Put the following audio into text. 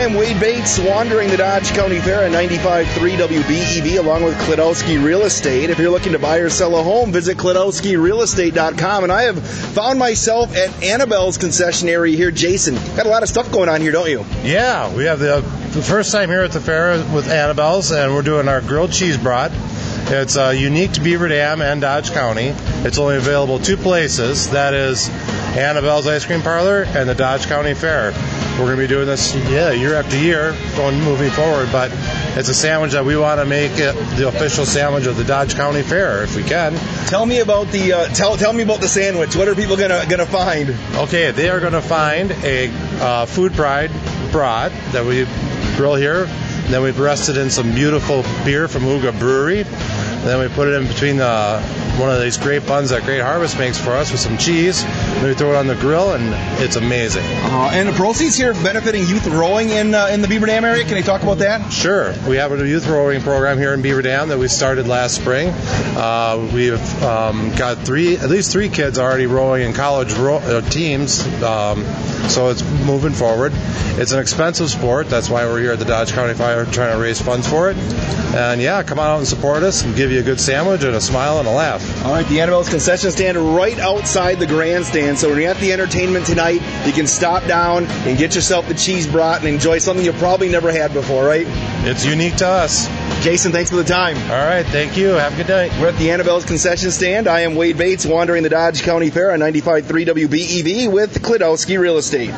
am Wade Bates, wandering the Dodge County Fair at 95.3 WBEV along with Klodowski Real Estate. If you're looking to buy or sell a home, visit KlodowskiRealEstate.com. And I have found myself at Annabelle's concession area here. Jason, got a lot of stuff going on here, don't you? Yeah, we have the, the first time here at the fair with Annabelle's, and we're doing our grilled cheese brat. It's uh, unique to Beaver Dam and Dodge County. It's only available two places. That is Annabelle's Ice Cream Parlor and the Dodge County Fair. We're going to be doing this, yeah, year after year, going moving forward. But it's a sandwich that we want to make it the official sandwich of the Dodge County Fair, if we can. Tell me about the uh, tell tell me about the sandwich. What are people gonna gonna find? Okay, they are going to find a uh, Food Pride brat that we grill here. Then we have rested in some beautiful beer from Uga Brewery. Then we put it in between the one of these great buns that Great Harvest makes for us with some cheese. Then we throw it on the grill, and it's amazing. Uh, and the proceeds here benefiting youth rowing in uh, in the Beaver Dam area. Can you talk about that? Sure. We have a youth rowing program here in Beaver Dam that we started last spring. Uh, we've um, got three, at least three kids already rowing in college ro- uh, teams. Um, so it's moving forward. It's an expensive sport. That's why we're here at the Dodge County Fire trying to raise funds for it. And yeah, come on out and support us and give you a good sandwich and a smile and a laugh. All right, the Annabelle's concession stand right outside the grandstand. So when you're at the entertainment tonight, you can stop down and get yourself the cheese brat and enjoy something you probably never had before, right? It's unique to us. Jason, thanks for the time. All right, thank you. Have a good night. We're at the Annabelle's concession stand. I am Wade Bates, wandering the Dodge County Fair on 95.3 WBEV with Klodowski Real Estate.